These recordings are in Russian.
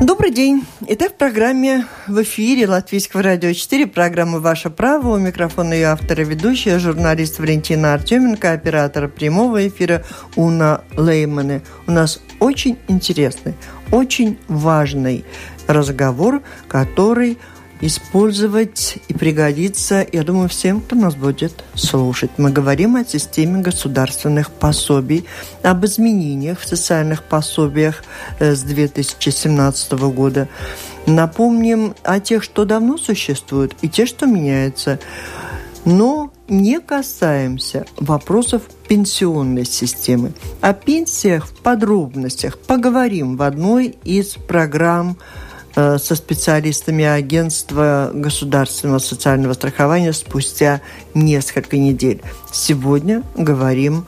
Добрый день. Итак, в программе в эфире Латвийского радио 4, программа «Ваше право». У микрофона ее автор и ведущая, журналист Валентина Артеменко, оператор прямого эфира Уна Леймане. У нас очень интересный, очень важный разговор, который использовать и пригодится, я думаю, всем, кто нас будет слушать. Мы говорим о системе государственных пособий, об изменениях в социальных пособиях э, с 2017 года. Напомним о тех, что давно существуют, и те, что меняются. Но не касаемся вопросов пенсионной системы. О пенсиях в подробностях поговорим в одной из программ со специалистами агентства государственного социального страхования спустя несколько недель. Сегодня говорим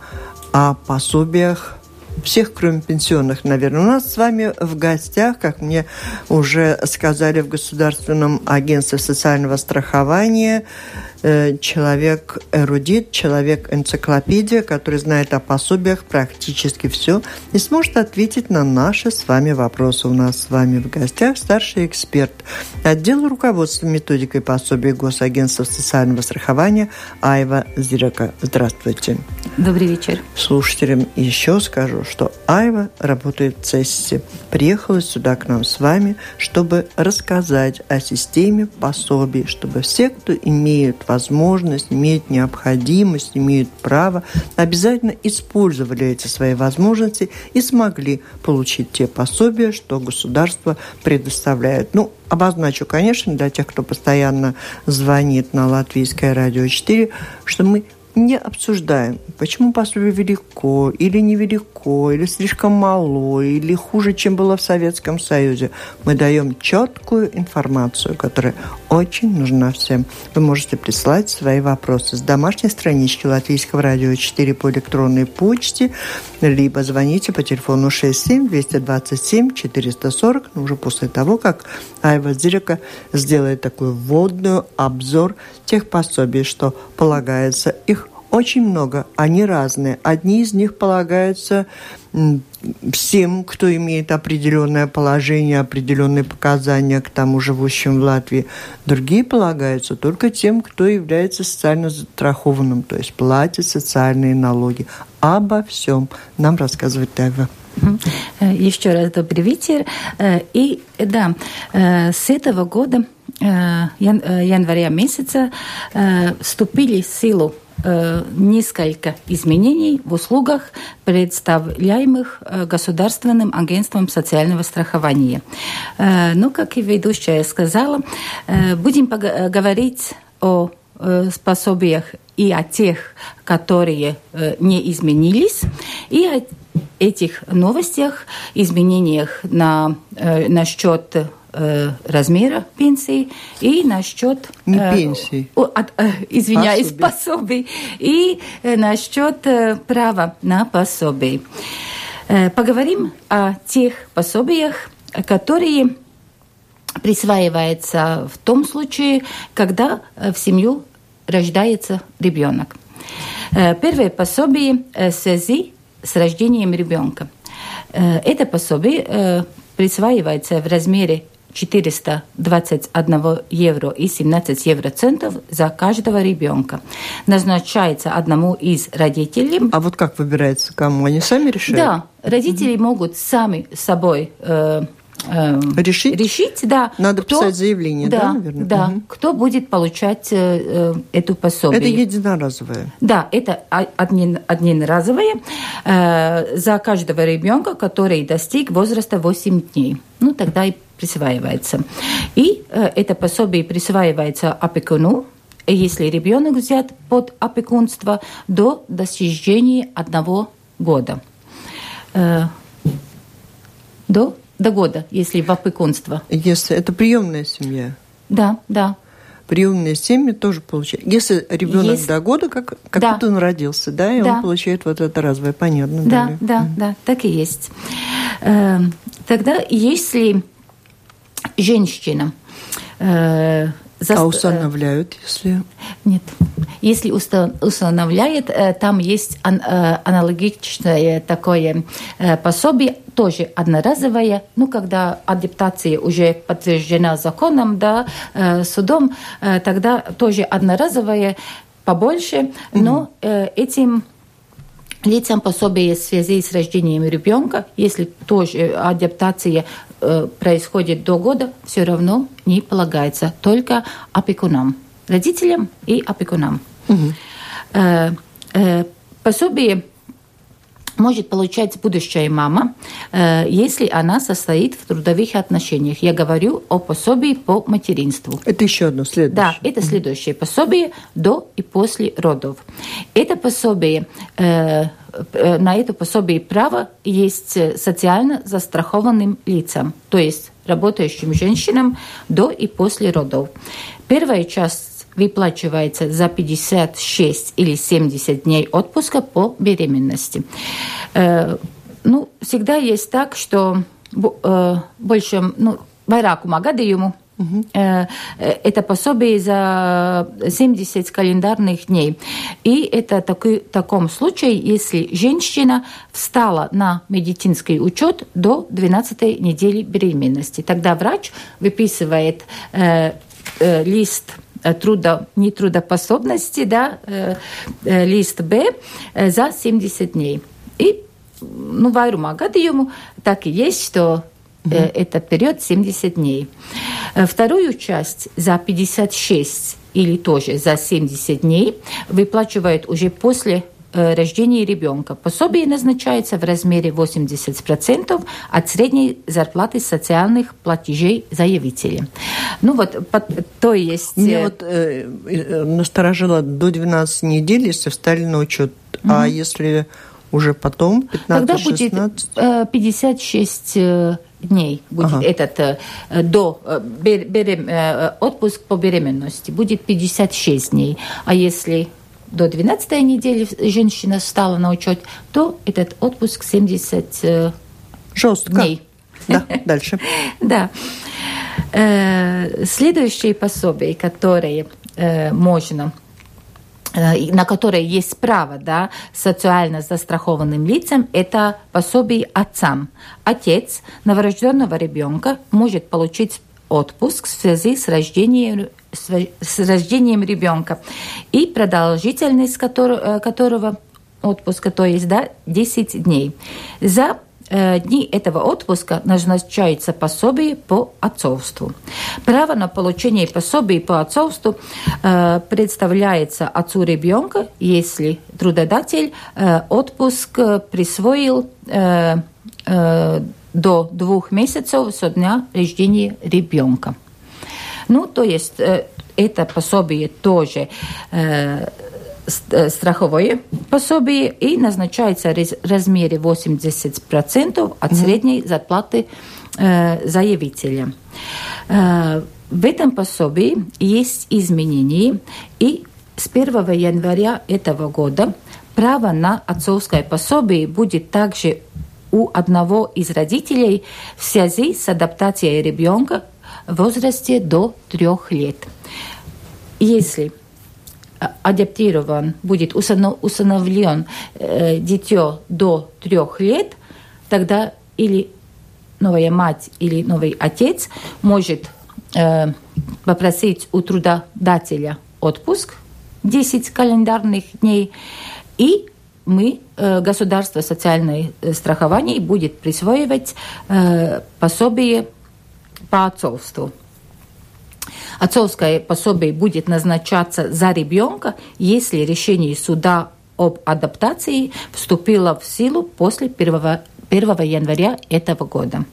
о пособиях всех, кроме пенсионных, наверное. У нас с вами в гостях, как мне уже сказали в Государственном агентстве социального страхования, Э, человек эрудит, человек энциклопедия, который знает о пособиях практически все и сможет ответить на наши с вами вопросы. У нас с вами в гостях старший эксперт отдела руководства методикой пособий Госагентства социального страхования Айва Зирека. Здравствуйте. Добрый вечер. Слушателям еще скажу, что Айва работает в ЦЕССе. Приехала сюда к нам с вами, чтобы рассказать о системе пособий, чтобы все, кто имеет возможность, имеют необходимость, имеют право, обязательно использовали эти свои возможности и смогли получить те пособия, что государство предоставляет. Ну, обозначу, конечно, для тех, кто постоянно звонит на Латвийское радио 4, что мы не обсуждаем, почему пособие велико или невелико, или слишком мало, или хуже, чем было в Советском Союзе. Мы даем четкую информацию, которая очень нужна всем. Вы можете прислать свои вопросы с домашней странички Латвийского радио 4 по электронной почте, либо звоните по телефону 67 227 440, но уже после того, как Айва Зирика сделает такой вводную обзор тех пособий, что полагается их очень много, они разные. Одни из них полагаются всем, кто имеет определенное положение, определенные показания к тому живущим в Латвии. Другие полагаются только тем, кто является социально застрахованным, то есть платит социальные налоги. Обо всем нам рассказывает Эва. Э, Еще раз добрый вечер. Э, и да, э, с этого года, января месяца, вступили в силу Э, несколько изменений в услугах, представляемых э, Государственным агентством социального страхования. Э, ну, как и ведущая сказала, будем говорить о способиях и о тех, которые не изменились, и о этих новостях, изменениях на, насчет э, размера пенсии и насчет... Не э, пенсии. От, э, извиняюсь, пособий. И э, насчет э, права на пособие. Э, поговорим о тех пособиях, которые присваиваются в том случае, когда э, в семью рождается ребенок. Э, первое пособие в связи с рождением ребенка. Это пособие присваивается в размере 421 евро и 17 евроцентов за каждого ребенка. Назначается одному из родителей. А вот как выбирается кому? Они сами решают? Да, родители угу. могут сами собой э, э, решить? решить, да. Надо кто, писать заявление, да, да наверное? Да, угу. кто будет получать э, э эту пособие. Это единоразовое? Да, это один, единоразовое э, за каждого ребенка, который достиг возраста 8 дней. Ну, тогда и присваивается. И э, это пособие присваивается опекуну, если ребенок взят под опекунство до достижения одного года. Э, до, до года, если в опекунство. Если это приемная семья? Да, да. Приемные семьи тоже получают. Если ребенок есть... до года, как, как да. он родился, да, и да. он получает вот это разовое, понятно. Да, далее. да, угу. да, так и есть. Э, тогда, если женщина. Э, за... А усыновляют, если... Нет. если устанавливает, там есть аналогичное такое пособие, тоже одноразовое, ну, когда адаптация уже подтверждена законом, да, судом, тогда тоже одноразовое побольше, но этим лицам пособие в связи с рождением ребенка, если тоже адаптация э, происходит до года, все равно не полагается, только опекунам, родителям и опекунам. Угу. Э, э, пособие может получать будущая мама, э, если она состоит в трудовых отношениях. Я говорю о пособии по материнству. Это еще одно следующее. Да, это следующее пособие до и после родов. Это пособие э, э, на это пособие право есть социально застрахованным лицам, то есть работающим женщинам до и после родов. Первая часть выплачивается за 56 или 70 дней отпуска по беременности. Э, ну, всегда есть так, что э, больше, ну, vairākumā gadījumu Угу. Это пособие за 70 календарных дней. И это такой, в таком случае, если женщина встала на медицинский учет до 12 недели беременности. Тогда врач выписывает э, э, лист трудо, нетрудоспособности, да, э, э, лист Б за 70 дней. И ну, vairumā gadījumu так и есть, что угу. это период 70 дней. Вторую часть за 56 или тоже за 70 дней выплачивают уже после Э, рождения ребенка. Пособие назначается в размере 80% от средней зарплаты социальных платежей заявителя. Ну вот, то есть... Мне э, вот э, э насторожило до 12 недель, если встали на учет. Mm-hmm. А если уже потом, 15 Тогда будет э, 56 дней будет ага. этот до берем, отпуск по беременности будет 56 дней, а если до 12 недели женщина стала на учет, то этот отпуск 70 э, Жестко. дней. Да, дальше. Да. Э, следующие пособия, которые э, можно на которые есть право да, социально застрахованным лицам, это пособие отцам. Отец новорожденного ребенка может получить отпуск в связи с рождением с рождением ребенка и продолжительность которого, э, которого отпуска, то есть да, 10 дней. За э, дни этого отпуска назначается пособие по отцовству. Право на получение пособия по отцовству э, представляется отцу ребенка, если трудодатель э, отпуск присвоил до двух месяцев со дня рождения ребенка. Ну, то есть э, это пособие тоже э, э, страховое пособие и назначается в размере 80% от средней зарплаты заявителя. В этом пособии есть изменения, и с 1 января этого года право на отцовское пособие будет также у одного из родителей в связи с адаптацией ребенка возрасте до трех лет. Если э, адаптирован, будет установлен э, дитё до трех лет, тогда или новая мать или новый отец может э, попросить у трудодателя отпуск 10 календарных дней, и мы, э, государство социальное э, страхование, будет присваивать э, пособие по отцовству. Отцовское пособие будет назначаться за ребенка, если решение суда об адаптации вступило в силу после 1, 1 января этого года.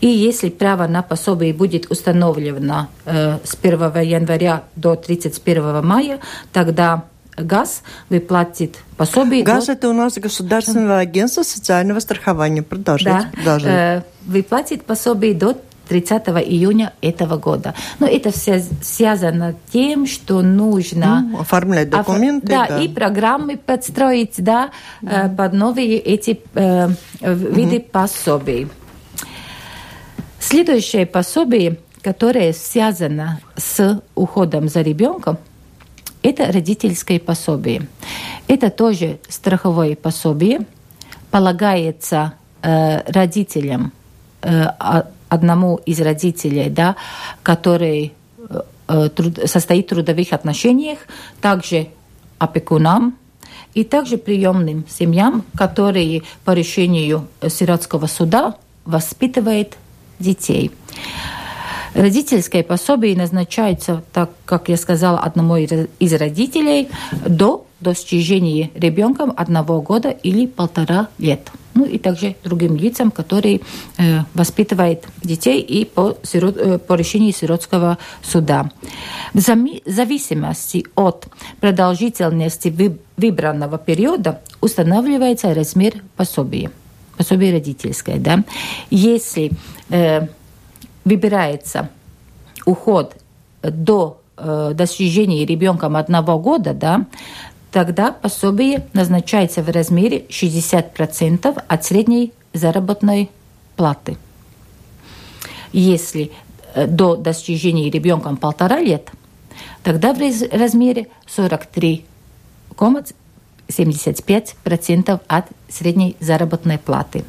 И если право на пособие будет установлено э, с 1 января до 31 мая, тогда ГАЗ выплатит пособие. ГАЗ до... это у нас Государственное агентство социального страхования. Продолжайте. Да, э, выплатит пособие до 30 июня этого года. Но это все связано тем, что нужно ну, оформлять документы. Да, да, и программы подстроить да, mm. под новые эти э, виды mm-hmm. пособий. Следующее пособие, которое связано с уходом за ребенком, это родительское пособие. Это тоже страховое пособие, полагается э, родителям, э, одному из родителей, да, который э, труд, состоит в трудовых отношениях, также опекунам и также приемным семьям, которые по решению сиротского суда воспитывают детей. Родительское пособие назначается, так как я сказала, одному из родителей до достижения ребенком одного года или полтора лет. Ну и также другим лицам, которые э, воспитывают детей и по, сирот, э, по решению сиротского суда. В зависимости от продолжительности выбранного периода устанавливается размер пособия пособие родительское, да, если э, выбирается уход до э, достижения ребенком одного года, да, тогда пособие назначается в размере 60% от средней заработной платы. Если э, до достижения ребенком полтора лет, тогда в размере 43,75% от средней заработной платы.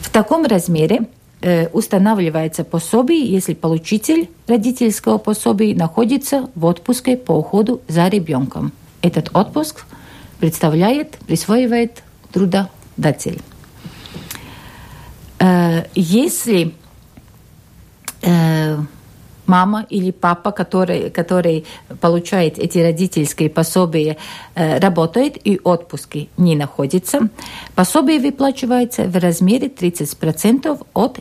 В таком размере Э, устанавливается пособие, если получитель родительского пособия находится в отпуске по уходу за ребенком. Этот отпуск представляет, присваивает трудодатель. Э, если э, мама или папа, который, который получает эти родительские пособия, э, работает и отпуски не находится, пособие выплачивается в размере 30% от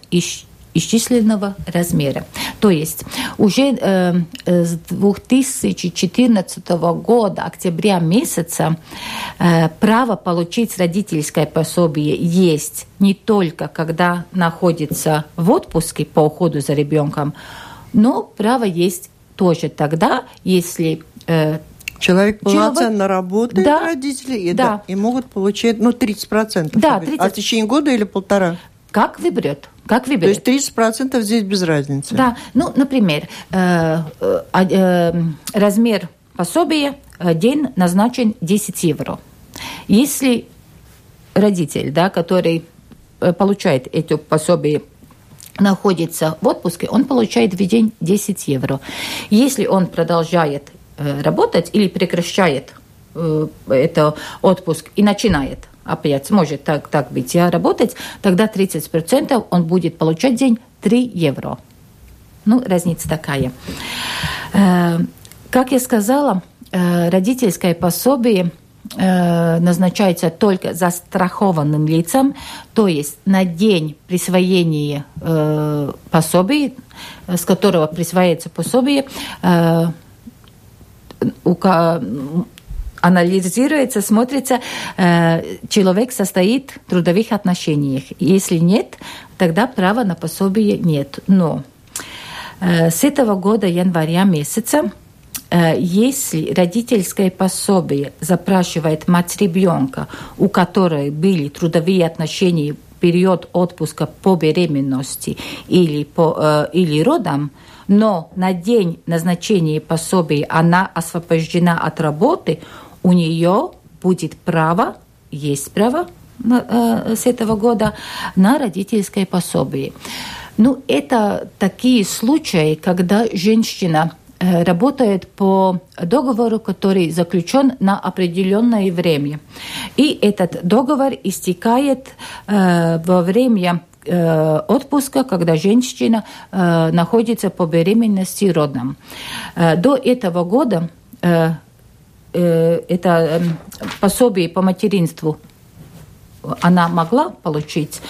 исчисленного размера. То есть уже э, с 2014 года, октября месяца, э, право получить родительское пособие есть не только когда находится в отпуске по уходу за ребенком, но право есть тоже тогда, если э, Человек полноценно Человек... работает, да, родители, и, да. Да, и могут получать, ну, 30%. Да, 30... А в течение года или полтора? Как выберет? Как выберет? То есть 30% здесь без разницы? Да. Ну, например, э, э, э, размер пособия э, день назначен 10 евро. Если родитель, да, который э, получает эти пособия находится в отпуске, он получает в день 10 евро. Если он продолжает э, работать или прекращает это отпуск и начинает опять, может так, так быть, я работать, тогда 30% он будет получать день 3 евро. Ну, разница такая. Э, как я сказала, родительское пособие – Э, назначается только застрахованным лицам, то есть на день присвоения э, пособия, с которого присваивается пособие, э, у, анализируется, смотрится, э, человек состоит в трудовых отношениях. Если нет, тогда права на пособие нет. Но э, с этого года, января месяца, Э, если родительское пособие запрашивает мать ребенка, у которой были трудовые отношения в период отпуска по беременности или, по, или родам, но на день назначения пособия она освобождена от работы, у нее будет право, есть право э, с этого года на родительское пособие. Ну, это такие случаи, когда женщина Э, работает по договору, который заключен на определенное время. И этот договор истекает э, во время э, отпуска, когда женщина находится по беременности родом. До этого года это э, пособие по материнству она могла получить,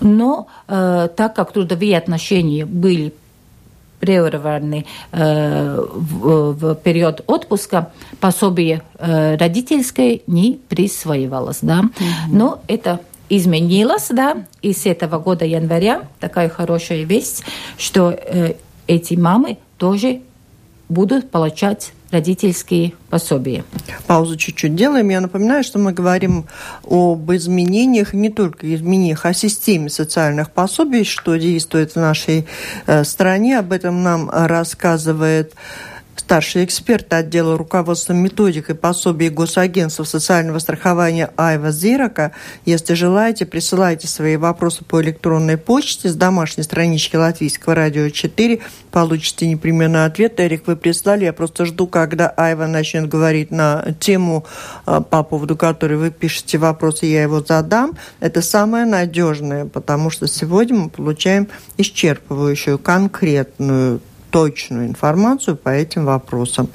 но э, так как трудовые отношения были прерваны э, в, в период отпуска, пособие э, родительское не присваивалось. Да? Угу. Но это изменилось, да, и с этого года января такая хорошая весть, что э, эти мамы тоже будут получать родительские пособия. Паузу чуть-чуть делаем. Я напоминаю, что мы говорим об изменениях, не только изменениях, а системе социальных пособий, что действует в нашей э, стране. Об этом нам рассказывает старший эксперт отдела руководства методик и пособий Госагентства социального страхования Айва Зирака. Если желаете, присылайте свои вопросы по электронной почте с домашней странички Латвийского радио 4. Получите непременно ответ. Эрик, вы прислали. Я просто жду, когда Айва начнет говорить на тему, а, по поводу которой вы пишете вопросы, я его задам. Это самое надежное, потому что сегодня мы получаем исчерпывающую, конкретную точную информацию по этим вопросам.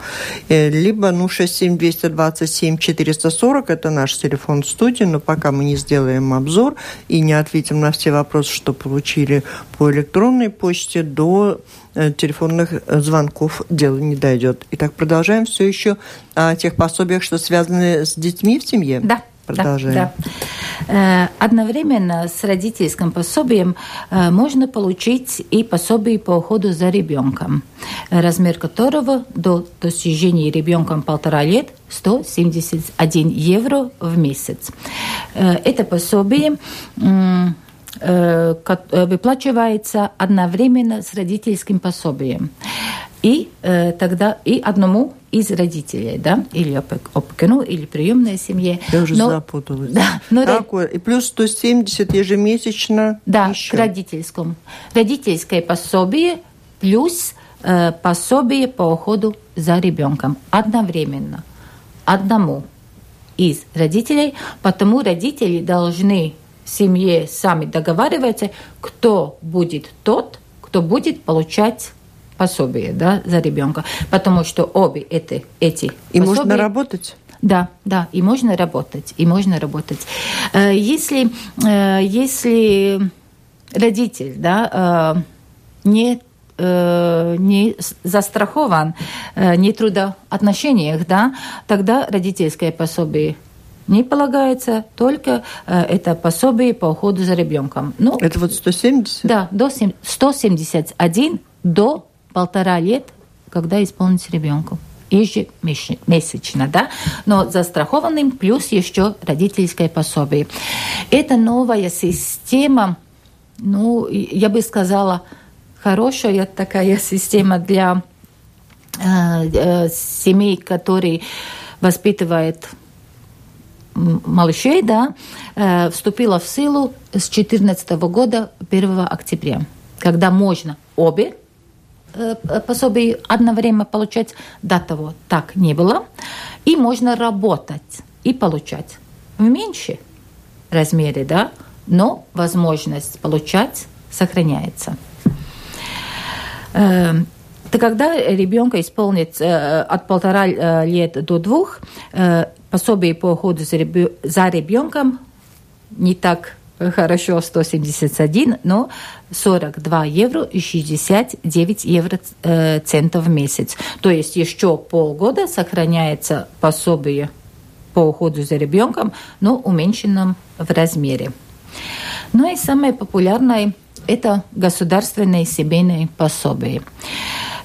Э, либо, ну, 67227-440, это наш телефон в студии, но пока мы не сделаем обзор и не ответим на все вопросы, что получили по электронной почте, до э, телефонных э, звонков дело не дойдет. Итак, продолжаем все еще о тех пособиях, что связаны с детьми в семье. Да. Продолжаем. Да, да. Одновременно с родительским пособием э, можно получить и пособие по уходу за ребенком, размер которого до достижения ребенком полтора лет 171 евро в месяц. Э, это пособие э, выплачивается одновременно с родительским пособием. И тогда и одному из родителей, да, или опекуну, или приемной семье. Я уже но, запуталась. Да, но Такое. И плюс 170 ежемесячно Да, еще. к родительскому. Родительское пособие плюс э, пособие по уходу за ребенком одновременно. Одному из родителей, потому родители должны в семье сами договариваться, кто будет тот, кто будет получать пособие да, за ребенка, потому что обе это, эти И пособия, можно работать? Да, да, и можно работать, и можно работать. Э, если, э, если родитель да, э, не не застрахован, не трудоотношениях, да, тогда родительское пособие не полагается, только это пособие по уходу за ребенком. Ну, это вот 170? Да, до 171 до полтора лет, когда исполнится ребенку. Ежемесячно, да, но застрахованным плюс еще родительское пособие. Это новая система, ну, я бы сказала, хорошая такая система для э, э, семей, которые воспитывают малышей, да, э, вступила в силу с 2014 года 1 октября, когда можно обе пособий одно время получать, до того так не было. И можно работать и получать в меньшем размере, да, но возможность получать сохраняется. Э, то когда ребенка исполнит э, от полтора лет до двух, пособие по уходу за ребенком не так хорошо 171, но 42 евро и 69 евро э, центов в месяц. То есть еще полгода сохраняется пособие по уходу за ребенком, но уменьшенном в размере. Ну и самое популярное – это государственные семейные пособия.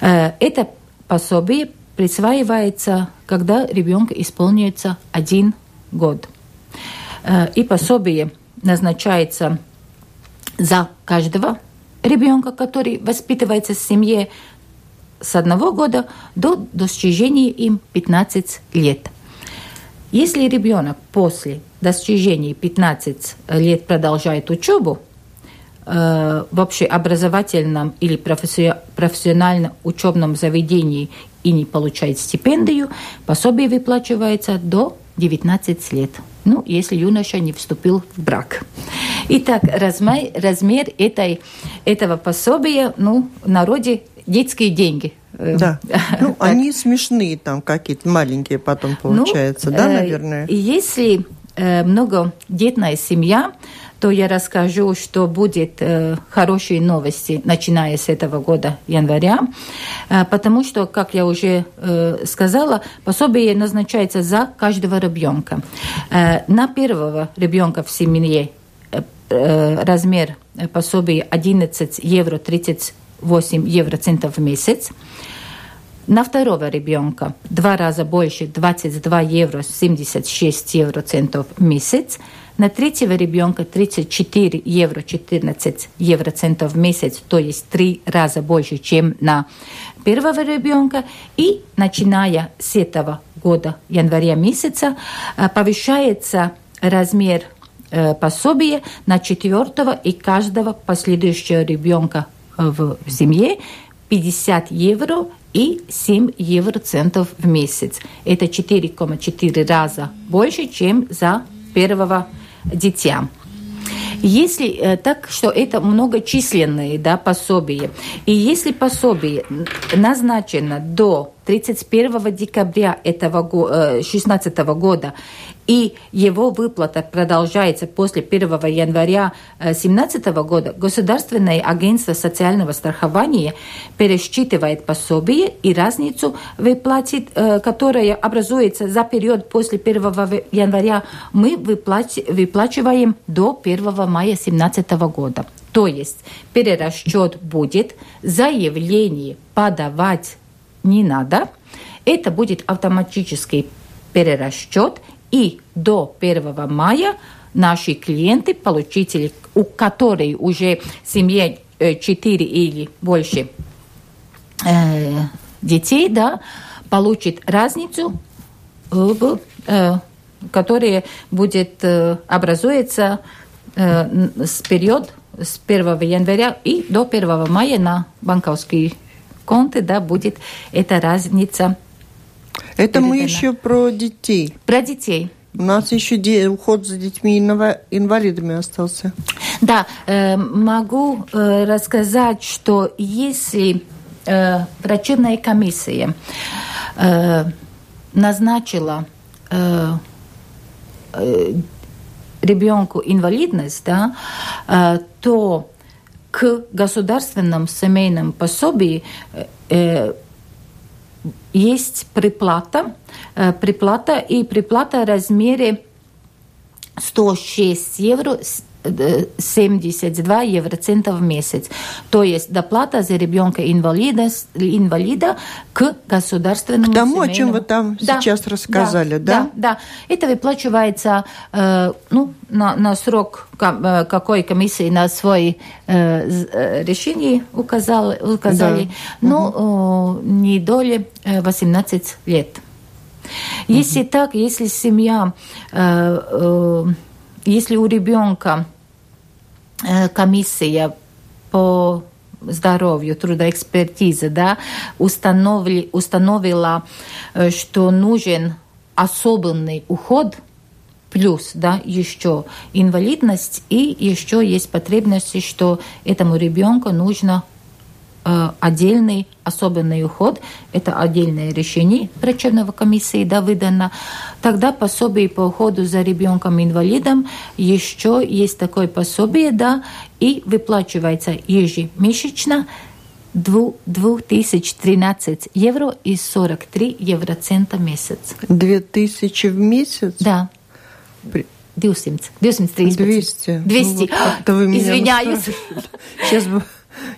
Э, это пособие присваивается, когда ребенку исполняется один год. Э, и пособие – назначается за каждого ребенка, который воспитывается в семье с одного года до достижения им 15 лет. Если ребенок после достижения 15 лет продолжает учебу э, в общеобразовательном или профессиональном учебном заведении и не получает стипендию, пособие выплачивается до 19 лет ну, если юноша не вступил в брак. Итак, размер, размер этой, этого пособия, ну, в народе детские деньги. Да. Ну, они смешные там какие-то, маленькие потом получается, ну, да, наверное? Если э, многодетная семья, то я расскажу, что будет э, хорошие новости, начиная с этого года, января, э, потому что, как я уже э, сказала, пособие назначается за каждого ребенка. Э, на первого ребенка в семье э, э размер пособия 11 евро 38 евро центов в месяц. На второго ребенка два раза больше 22 евро 76 евро центов в месяц. На третьего ребенка 34 евро 14 евроцентов в месяц, то есть три раза больше, чем на первого ребенка. И начиная с этого года, января месяца, э, повышается размер э, пособия на четвертого и каждого последующего ребенка в семье 50 евро и 7 евроцентов в месяц. Это 4,4 раза больше, чем за первого дитя. Если э, так, что это многочисленные да, пособия, и если пособие назначено до 31 декабря этого 2016 э, года, и его выплата продолжается после 1 января 2017 э, года, Государственное агентство социального страхования пересчитывает пособие и разницу выплатит, э, которая образуется за период после 1 января, мы выплачиваем до 1 мая 2017 года. То есть перерасчет будет, заявление подавать не надо, это будет автоматический перерасчет, и до 1 мая наши клиенты, получители, у которых уже семье 4 или больше э, детей, да, получит разницу, в, э, которая будет э, образуется э, с период с 1 января и до 1 мая на банковский конты, да, будет эта разница. Это передана. мы еще про детей. Про детей. У нас еще де- уход за детьми инвалидами остался. Да, э, могу э, рассказать, что если э, врачебная комиссия э, назначила э, э, ребенку инвалидность, да, э, то к государственным семейным пособии э, э, есть приплата, э, приплата и приплата в размере 106 евро 72 евроцента в месяц. То есть доплата за ребенка инвалида, инвалида к государственному К тому, семейному... о чем вы там да, сейчас рассказали, да? Да, да. Это выплачивается э, ну, на, на срок э, какой комиссии на свой э, э решение указали, указали да. но угу. э, не доли 18 лет. Если угу. так, если семья э, э, если у ребенка э, комиссия по здоровью, трудоэкспертиза, да, установили, установила, э, что нужен особенный уход, плюс, да, еще инвалидность, и еще есть потребность, что этому ребенку нужно отдельный особенный уход, это отдельное решение врачебного комиссии да, выдано, тогда пособие по уходу за ребенком-инвалидом еще есть такое пособие, да, и выплачивается ежемесячно 2013 евро и 43 евроцента в месяц. 2000 в месяц? Да. При... 200. 230. 200. 200. Ну, вот Извиняюсь. Сейчас бы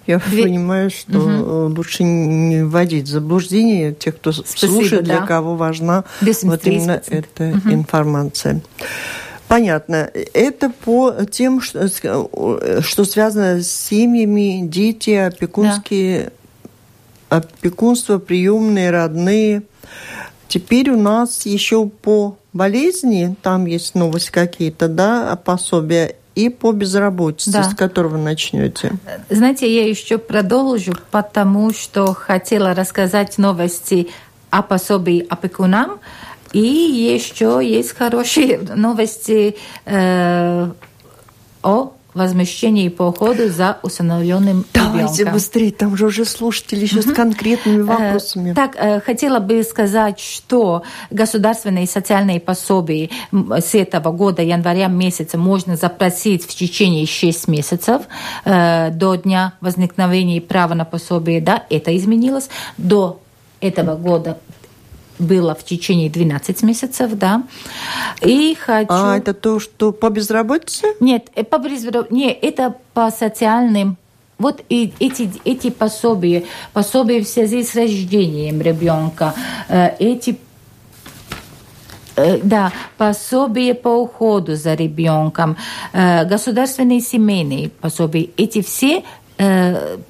я Две... понимаю, что угу. лучше не вводить в заблуждение тех, кто Спасибо, слушает, да. для кого важна вот именно эта угу. информация. Понятно. Это по тем, что, что связано с семьями, дети, опекунские, да. опекунство, приемные, родные. Теперь у нас еще по болезни, там есть новости какие-то, да, пособия и по безработице, да. с которого начнете. Знаете, я еще продолжу, потому что хотела рассказать новости о пособии опекунам. И еще есть хорошие новости э, о возмещении по уходу за усыновленным Давайте ребенком. быстрее, там же уже слушатели еще угу. с конкретными э, вопросами. Так, э, хотела бы сказать, что государственные социальные пособия с этого года, января месяца, можно запросить в течение 6 месяцев э, до дня возникновения права на пособие. Да, это изменилось. До этого года было в течение 12 месяцев, да. И хочу... А это то, что по безработице? Нет, э, по безработице, нет, это по социальным Вот и эти, эти пособия, пособия в связи с рождением ребенка, э, эти Э, да, пособие по уходу за ребенком, государственные семейные пособия, эти все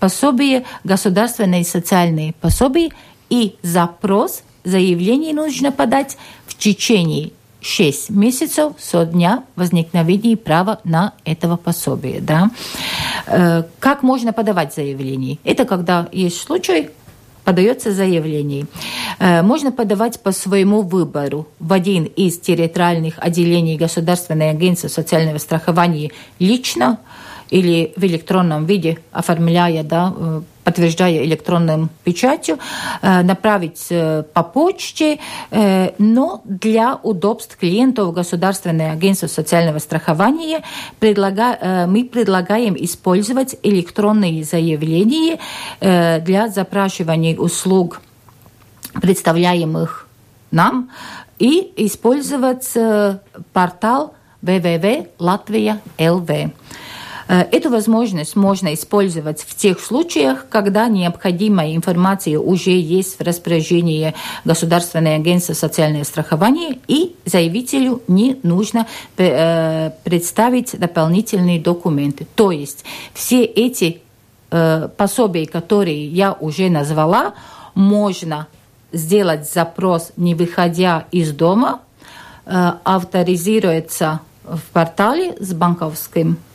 пособия, государственные социальные пособия и запрос, заявление нужно подать в течение 6 месяцев со дня возникновения права на этого пособия. Да? Как можно подавать заявление? Это когда есть случай, подается заявление. Э, можно подавать по своему выбору в один из территориальных отделений Государственной агентства социального страхования лично или в электронном виде, оформляя, да, э, подтверждая электронным печатью, э, направить по почте, но для удобств клиентов Государственное агентство социального страхования предлага, мы предлагаем использовать электронные заявления для запрашивания услуг представляемых нам, и использовать э, портал www.latvia.lv. Э, эту возможность можно использовать в тех случаях, когда необходимая информация уже есть в распоряжении Государственной агентства социального страхования, и заявителю не нужно э, представить дополнительные документы. То есть все эти пособия, которые я уже назвала, можно сделать запрос, не выходя из дома, э, авторизируется в портале с банковским, э,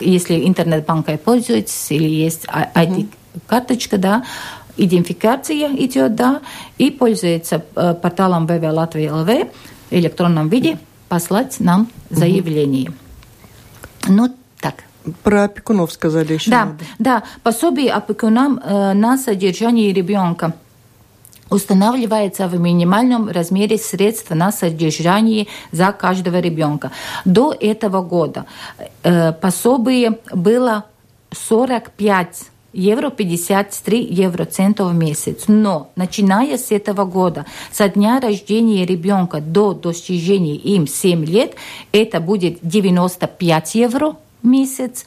если интернет-банкой пользуетесь или есть ID-карточка, да, идентификация идет, да, и пользуется э, порталом ЛВ в электронном виде послать нам заявление. Ну, так. Про опекунов сказали еще. Да, надо. да, пособие опекунам э, на содержание ребенка – устанавливается в минимальном размере средств на содержание за каждого ребенка. До этого года э, пособие было 45 евро 53 евроцентов в месяц. Но начиная с этого года, со дня рождения ребенка до достижения им 7 лет, это будет 95 евро в месяц.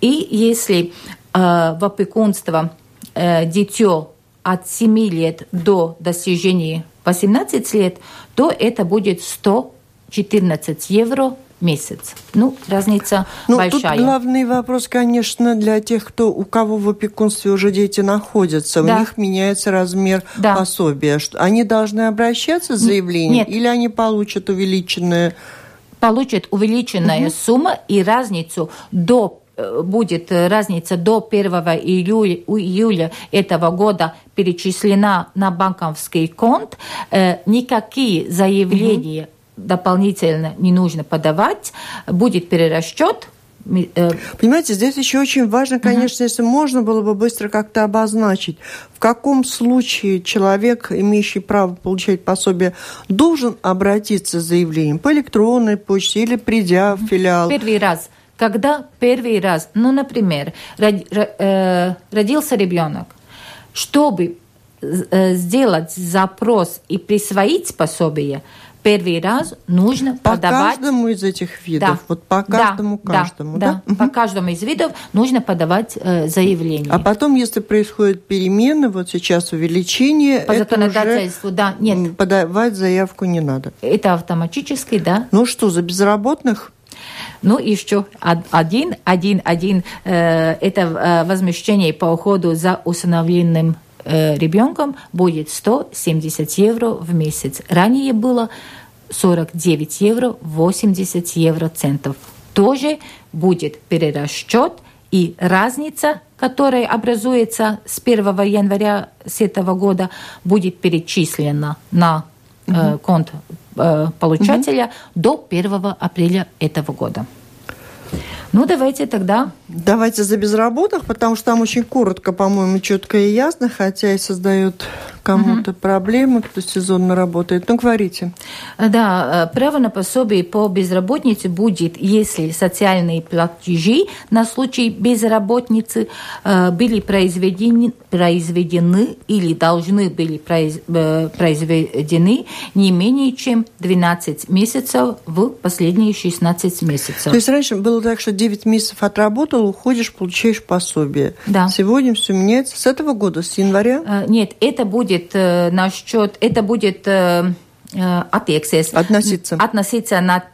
И если э, в опекунство э, дитё от 7 лет до достижения 18 лет, то это будет 114 евро месяц. Ну, разница ну, большая. Тут главный вопрос, конечно, для тех, кто, у кого в опекунстве уже дети находятся. Да. У них меняется размер да. пособия. Они должны обращаться с заявлением Нет. или они получат увеличенное получат увеличенная угу. сумма и разницу до будет э, разница до 1 июля, июля этого года перечислена на банковский конт, э, никакие заявления угу. дополнительно не нужно подавать, будет перерасчет, Понимаете, здесь еще очень важно, конечно, uh-huh. если можно было бы быстро как-то обозначить, в каком случае человек, имеющий право получать пособие, должен обратиться с заявлением по электронной почте или придя в филиал. Первый раз когда первый раз, ну, например, э, родился ребенок, чтобы э, сделать запрос и присвоить пособие, первый раз нужно по подавать... По каждому из этих видов? Да. Вот по каждому, да, каждому, да? Да, по каждому из видов нужно подавать э, заявление. А потом, если происходят перемены, вот сейчас увеличение... По законодательству, да, нет. Подавать заявку не надо. Это автоматически, да. Ну что, за безработных? Ну, еще один, один, один, э, это э, возмещение по уходу за усыновленным э, ребенком будет 170 евро в месяц. Ранее было 49 евро 80 евро центов. Тоже будет перерасчет и разница, которая образуется с 1 января с этого года, будет перечислена на э, конт получателя угу. до 1 апреля этого года. Ну, давайте тогда. Давайте за безработных, потому что там очень коротко, по-моему, четко и ясно, хотя и создает кому-то угу. проблемы, кто сезонно работает. Ну, говорите. Да, э, право на пособие по безработице будет, если социальные платежи на случай безработицы э, были произведены, произведены или должны были э, произведены не менее чем 12 месяцев в последние 16 месяцев. То есть раньше было так, что 9 месяцев отработал, уходишь, получаешь пособие. Да. Сегодня все меняется. С этого года, с января? Нет, это будет э, насчет, это будет э, э, Относиться. Относиться на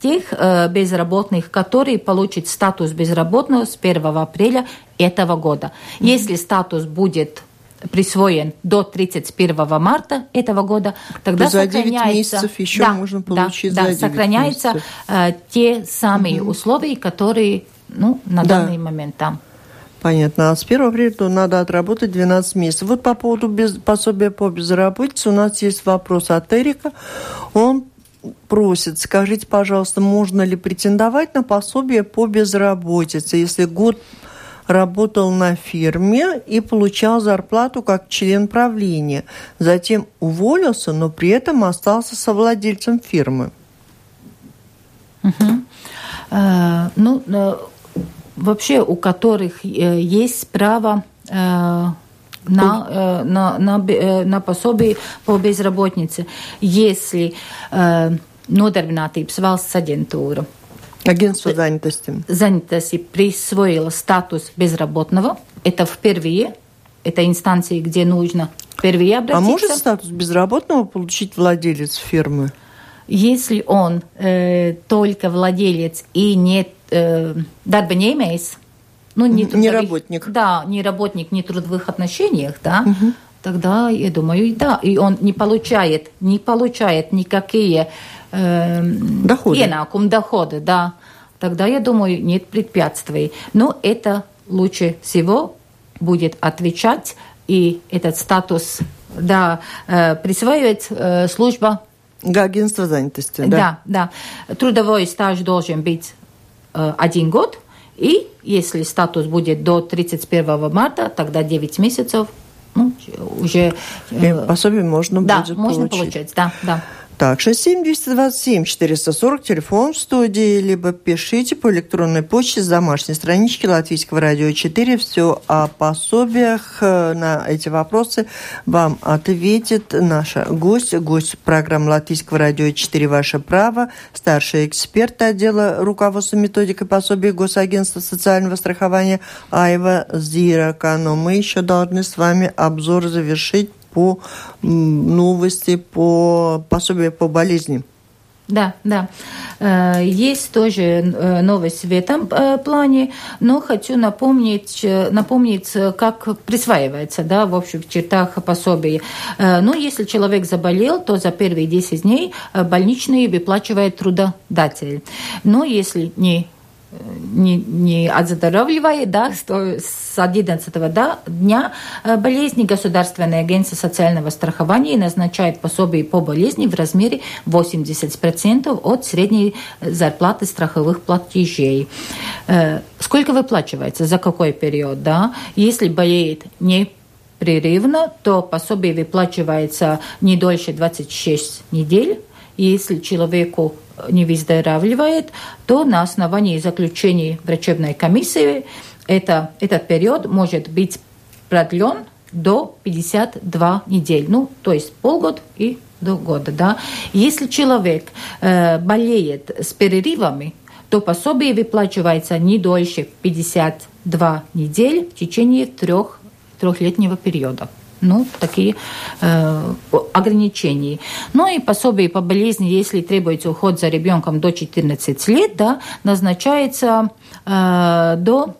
тех э, безработных, которые получат статус безработного с 1 апреля этого года. Mm-hmm. Если статус будет присвоен до 31 марта этого года, тогда за сохраняется... 9 месяцев еще да, можно получить да, за да, сохраняется э, те самые угу. условия, которые ну, на да. данный момент там. Понятно. А с 1 апреля надо отработать 12 месяцев. Вот по поводу без, пособия по безработице у нас есть вопрос от Эрика. Он просит, скажите, пожалуйста, можно ли претендовать на пособие по безработице, если год работал на фирме и получал зарплату как член правления. Затем уволился, но при этом остался совладельцем фирмы. Угу. А, ну, э, вообще у которых э, есть право э, на, на, на, на пособие по безработице, если nodarbinātības valsts aģentūra Агентство занятости. Занятости присвоило статус безработного. Это впервые. Это инстанции, где нужно впервые обратиться. А может статус безработного получить владелец фирмы? Если он э, только владелец и не э, дарбанемейс, ну, не, трудовых, не работник. Да, не работник, не трудовых отношениях, да, угу. тогда, я думаю, да, и он не получает, не получает никакие э, доходы. иенакум, доходы, да, тогда, я думаю, нет препятствий. Но это лучше всего будет отвечать, и этот статус, да, э, присваивает э, служба Агентство занятости, да? Да, да. Трудовой стаж должен быть один год, и если статус будет до 31 марта, тогда 9 месяцев ну, уже... Э, пособие можно да, будет можно получить. получать, да, да. Так, 67-227-440, телефон в студии, либо пишите по электронной почте с домашней странички Латвийского радио 4. Все о пособиях э, на эти вопросы вам ответит наша гость, гость программы Латвийского радио 4 «Ваше право», старший эксперт отдела руководства методикой пособий Госагентства социального страхования Айва Зирака. Но мы еще должны с вами обзор завершить по новости, по пособию по болезни. Да, да. Э, есть тоже э, новость в этом э, плане, но хочу напомнить, напомнить как присваивается да, в общих чертах пособие. Ну, если человек заболел, то за первые 10 дней больничные выплачивает трудодатель. Но если не не, не оздоравливает, да, с 11 да, дня э, болезни Государственная агентство социального страхования назначает пособие по болезни в размере 80% от средней зарплаты страховых платежей. Э, сколько выплачивается, за какой период, да? Если болеет не прерывно, то пособие выплачивается не дольше 26 недель. Если человеку не выздоравливает, то на основании заключений врачебной комиссии это, этот период может быть продлен до 52 недель, ну, то есть полгода и до года, да. Если человек э, болеет с перерывами, то пособие выплачивается не дольше 52 недели в течение трех, трехлетнего периода ну, такие э, ограничения. Ну и пособие по болезни, если требуется уход за ребенком до 14 лет, да, назначается э, до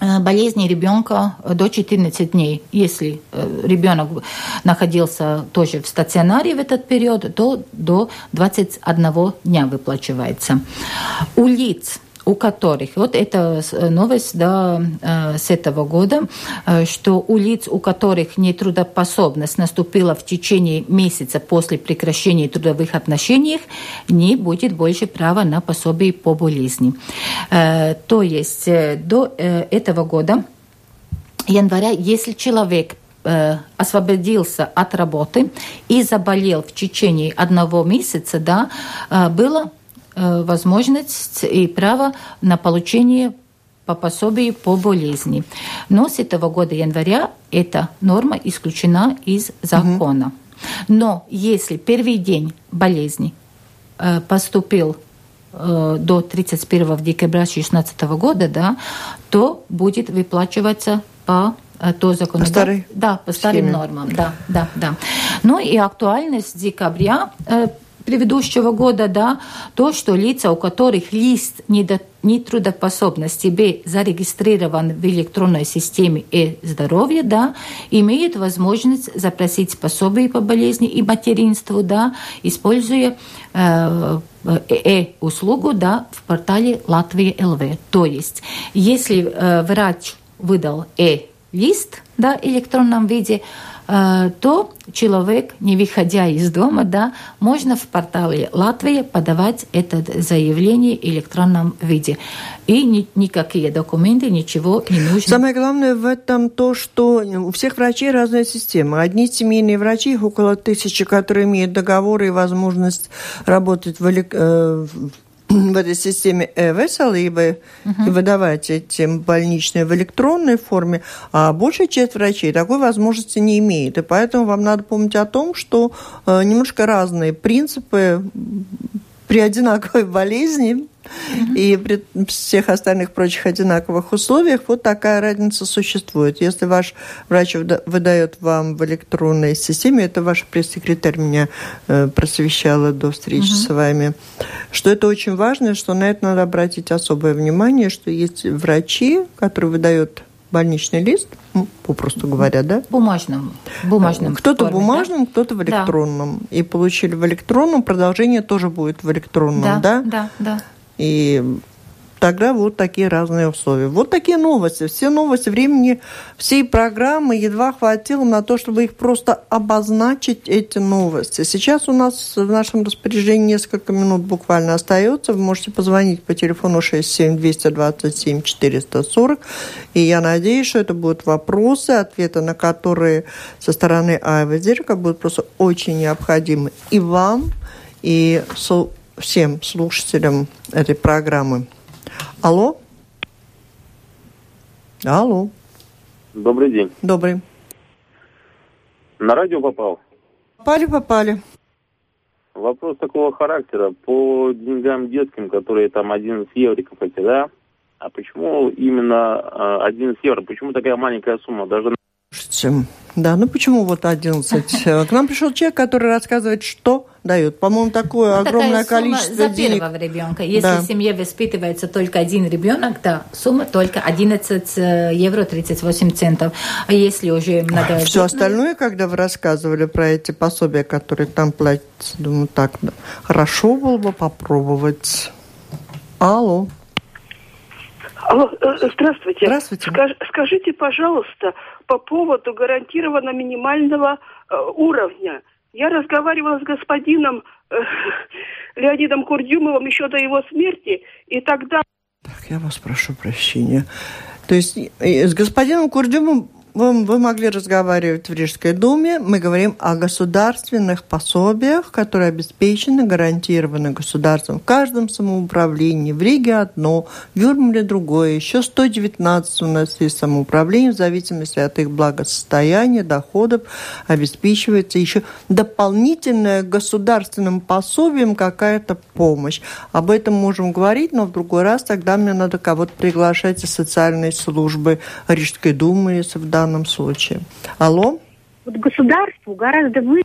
э, болезни ребенка до 14 дней. Если э, ребенок находился тоже в стационаре в этот период, то до 21 дня выплачивается. У лиц у которых, вот это э, новость да, э, с этого года, э, что у лиц, у которых нетрудоспособность наступила в течение месяца после прекращения трудовых отношений, не будет больше права на пособие по болезни. То есть до этого года, января, если человек освободился от работы и заболел в течение одного месяца, да, было возможность и право на получение по пособию по болезни. Но с этого года января эта норма исключена из закона. Но если первый день болезни э, поступил э, до 31 декабря 2016 года, да, то будет выплачиваться по э, то закону. По старой да, по старым нормам, да, да, да. Ну и актуальность декабря предыдущего года, да, то, что лица, у которых лист нетрудоспособности Б зарегистрирован в электронной системе э-здоровья, да, имеют возможность запросить пособие по болезни и материнству, да, используя э, э-услугу, да, в портале Латвия ЛВ. То есть, если э, врач выдал э-лист, да, в электронном виде, Э, то человек, не выходя из дома, да, можно в портале Латвии подавать это заявление в электронном виде. И ни, никакие документы, ничего не нужно. Самое главное в этом то, что у всех врачей разная система. Одни семейные врачи, их около тысячи, которые имеют договоры и возможность работать в, э, в этой системе e-veselība uh-huh. и выдавать эти больничные в электронной форме, а большая часть врачей такой возможности не имеет. И поэтому вам надо помнить о том, что э, немножко разные принципы при одинаковой болезни и при всех остальных прочих одинаковых условиях вот такая разница существует. Если ваш врач выдает вам в электронной системе, это ваш пресс-секретарь меня э, просвещала до встречи угу. с вами, что это очень важно, что на это надо обратить особое внимание, что есть врачи, которые выдают больничный лист, попросту говоря, да? Бумажным. бумажным кто-то бумажным, да? кто-то в электронном. Да. И получили в электронном, продолжение тоже будет в электронном, да? Да, да, да. И тогда вот такие разные условия. Вот такие новости. Все новости времени всей программы едва хватило на то, чтобы их просто обозначить, эти новости. Сейчас у нас в нашем распоряжении несколько минут буквально остается. Вы можете позвонить по телефону 67 227 440. И я надеюсь, что это будут вопросы, ответы на которые со стороны Айва Зерка будут просто очень необходимы и вам, и всем слушателям этой программы. Алло? Алло. Добрый день. Добрый. На радио попал? Попали, попали. Вопрос такого характера. По деньгам детским, которые там 11 евриков эти, да? А почему именно 11 а, евро? Почему такая маленькая сумма? Даже да, ну почему вот 11? К нам пришел человек, который рассказывает, что дает. По-моему, такое ну, огромное количество за денег. первого ребенка. Если да. в семье воспитывается только один ребенок, да, сумма только 11 э, евро 38 центов. А если уже много... Все остальное, когда вы рассказывали про эти пособия, которые там платятся, думаю, так, да, хорошо было бы попробовать. Алло. Алло, э, здравствуйте. Здравствуйте. Скаж, скажите, пожалуйста, по поводу гарантированно минимального э, уровня. Я разговаривала с господином э, Леонидом Курдюмовым еще до его смерти, и тогда... Так, я вас прошу прощения. То есть э, с господином Курдюмовым вы, вы могли разговаривать в Рижской думе. Мы говорим о государственных пособиях, которые обеспечены, гарантированы государством в каждом самоуправлении. В Риге одно, в Юрмале другое. Еще 119 у нас есть самоуправлений, в зависимости от их благосостояния, доходов, обеспечивается еще дополнительная государственным пособием какая-то помощь. Об этом можем говорить, но в другой раз тогда мне надо кого-то приглашать из социальной службы Рижской думы, если в данном данном случае. Алло? Вот государству гораздо вы.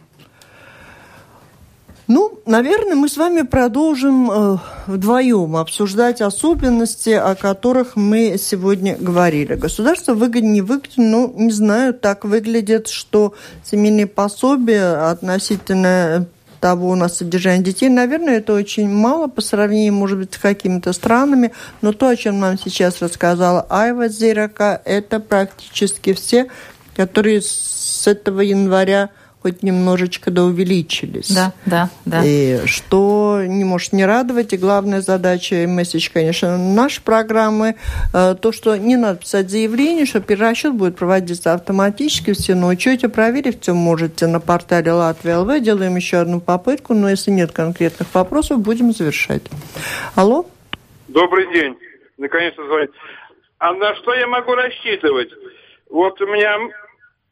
Ну, наверное, мы с вами продолжим э, вдвоем обсуждать особенности, о которых мы сегодня говорили. Государство выгоднее, не выгоднее, ну, не знаю, так выглядит, что семейные пособия относительно того на содержание детей, наверное, это очень мало по сравнению, может быть, с какими-то странами, но то, о чем нам сейчас рассказала Айва Зирака, это практически все, которые с этого января хоть немножечко да увеличились. Да, да, да. И что не может не радовать, и главная задача и месседж, конечно, нашей программы, э, то, что не надо писать заявление, что перерасчет будет проводиться автоматически, все на учете проверить, все можете на портале Латвия ЛВ, делаем еще одну попытку, но если нет конкретных вопросов, будем завершать. Алло? Добрый день. Наконец-то звонит. А на что я могу рассчитывать? Вот у меня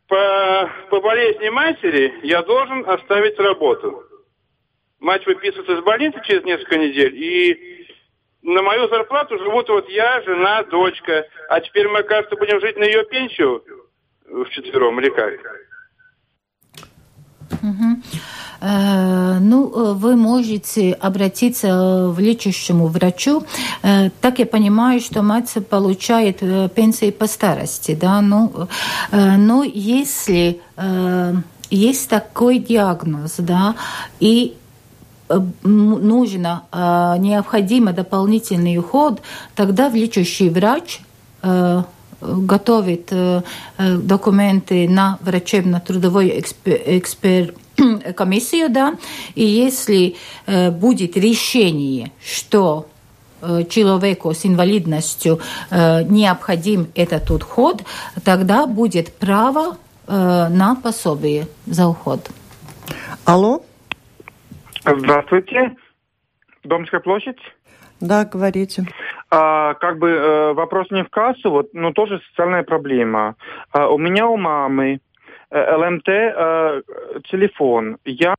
по, по болезни матери я должен оставить работу. Мать выписывается из больницы через несколько недель, и на мою зарплату живут вот я, жена, дочка. А теперь мы, кажется, будем жить на ее пенсию в четвером или как? Угу. Ну, вы можете обратиться в лечащему врачу. Так я понимаю, что мать получает пенсии по старости, да, ну, но если есть такой диагноз, да, и нужно, необходимо дополнительный уход, тогда лечащий врач готовит документы на врачебно-трудовой эксперт комиссию, да, и если э, будет решение, что э, человеку с инвалидностью э, необходим этот уход, тогда будет право э, на пособие за уход. Алло? Здравствуйте. Домская площадь? Да, говорите. А, как бы э, вопрос не в кассу, вот, но тоже социальная проблема. А, у меня у мамы ЛМТ э, телефон. Я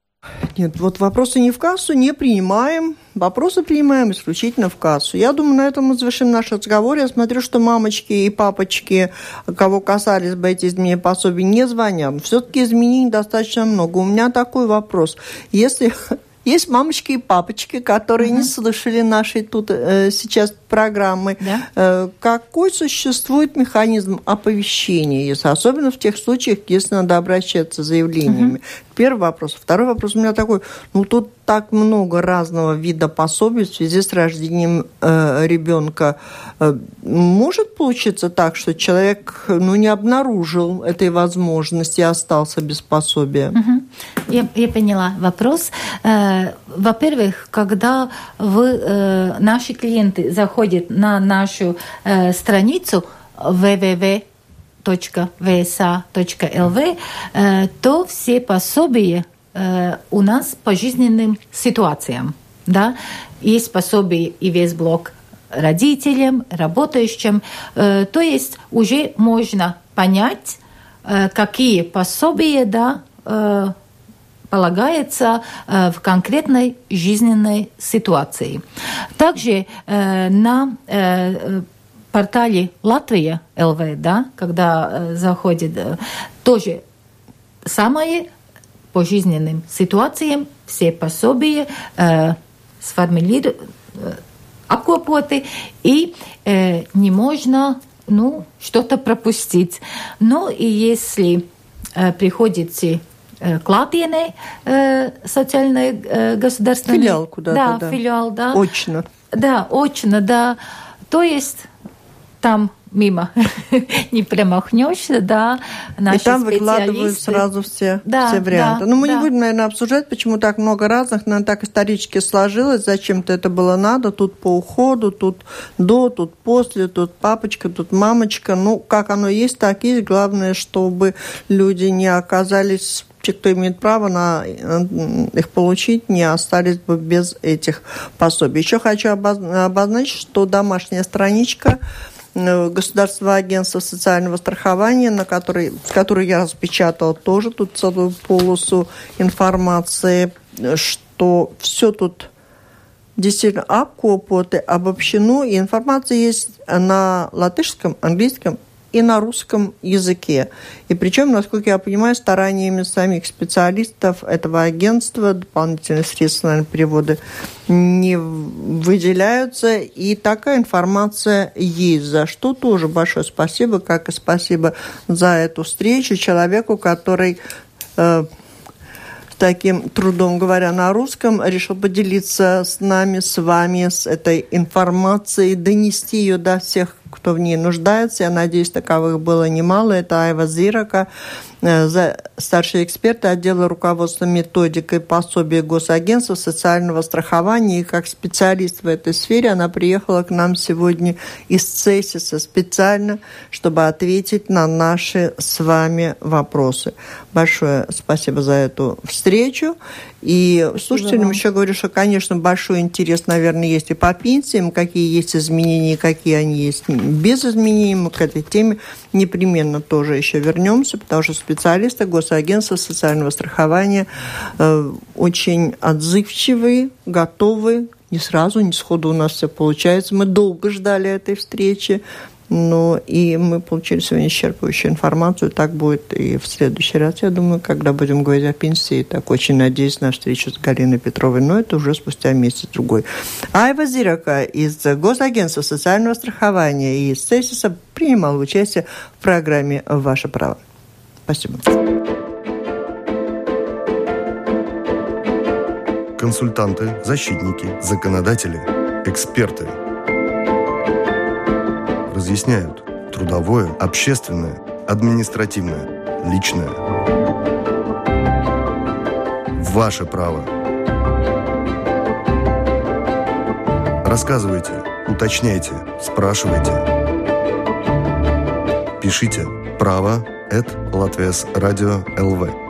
нет, вот вопросы не в кассу не принимаем. Вопросы принимаем исключительно в кассу. Я думаю, на этом мы завершим наш разговор. Я смотрю, что мамочки и папочки, кого касались бы эти изменения пособий, не звонят. Все-таки изменений достаточно много. У меня такой вопрос. Если есть мамочки и папочки, которые uh-huh. не слышали нашей тут э, сейчас программы. Да? Э, какой существует механизм оповещения, если, особенно в тех случаях, если надо обращаться с заявлениями? Uh-huh. Первый вопрос. Второй вопрос у меня такой. Ну, тут так много разного вида пособий в связи с рождением э, ребенка. Э, может получиться так, что человек ну, не обнаружил этой возможности и остался без пособия? Угу. Я, я поняла вопрос. Э, во-первых, когда вы, э, наши клиенты заходят на нашу э, страницу www www.vsa.lv, э, то все пособия у нас по жизненным ситуациям. Да? Есть пособие и весь блок родителям, работающим. То есть уже можно понять, какие пособия да, полагается в конкретной жизненной ситуации. Также на портале Латвия ЛВ, да, когда э, заходит, э, тоже самое по жизненным ситуациям, все пособия э, сформулированы, э, обкопоты, и э, не можно ну, что-то пропустить. Но и если э, приходите э, клатиенē э, социальной э, государственной... Филиал куда-то, да. Да, филиал, да. Очно. Да, очно, да. То есть там мимо не промахнешься, да. Наши и там выкладывают сразу все, да, все варианты. Да, Но мы да. не будем, наверное, обсуждать, почему так много разных. Наверное, так исторически сложилось, зачем-то это было надо. Тут по уходу, тут до, тут после, тут папочка, тут мамочка. Ну, как оно есть, так есть. Главное, чтобы люди не оказались те, кто имеет право на их получить, не остались бы без этих пособий. Еще хочу обозначить, что домашняя страничка Э, Государственного агентства социального страхования, на которой, которую я распечатала тоже тут целую полосу информации, что все тут действительно обкопоты, обобщено, и информация есть на латышском, английском и на русском языке. И причем, насколько я понимаю, стараниями самих специалистов этого агентства дополнительные средства на переводы не выделяются. И такая информация есть, за что тоже большое спасибо, как и спасибо за эту встречу человеку, который э, таким трудом, говоря на русском, решил поделиться с нами, с вами, с этой информацией, донести ее до всех кто в ней нуждается. Я надеюсь, таковых было немало. Это Айва Зирака, старший эксперт отдела руководства методикой пособия Госагентства социального страхования. И как специалист в этой сфере она приехала к нам сегодня из ЦЕСИСа специально, чтобы ответить на наши с вами вопросы. Большое спасибо за эту встречу. И слушателям еще говорю, что, конечно, большой интерес, наверное, есть и по пенсиям, какие есть изменения, какие они есть без изменений. Мы к этой теме непременно тоже еще вернемся, потому что специалисты Госагентства социального страхования э, очень отзывчивые, готовы не сразу, не сходу у нас все получается. Мы долго ждали этой встречи. Ну, и мы получили сегодня исчерпывающую информацию. Так будет и в следующий раз, я думаю, когда будем говорить о пенсии. Так очень надеюсь на встречу с Галиной Петровой. Но это уже спустя месяц-другой. Айва Зирака из Госагентства социального страхования и из ЦЕСИСа принимала участие в программе «Ваше право». Спасибо. Консультанты, защитники, законодатели, эксперты – разъясняют трудовое, общественное, административное, личное. Ваше право. Рассказывайте, уточняйте, спрашивайте. Пишите право at Латвияс радио ЛВ.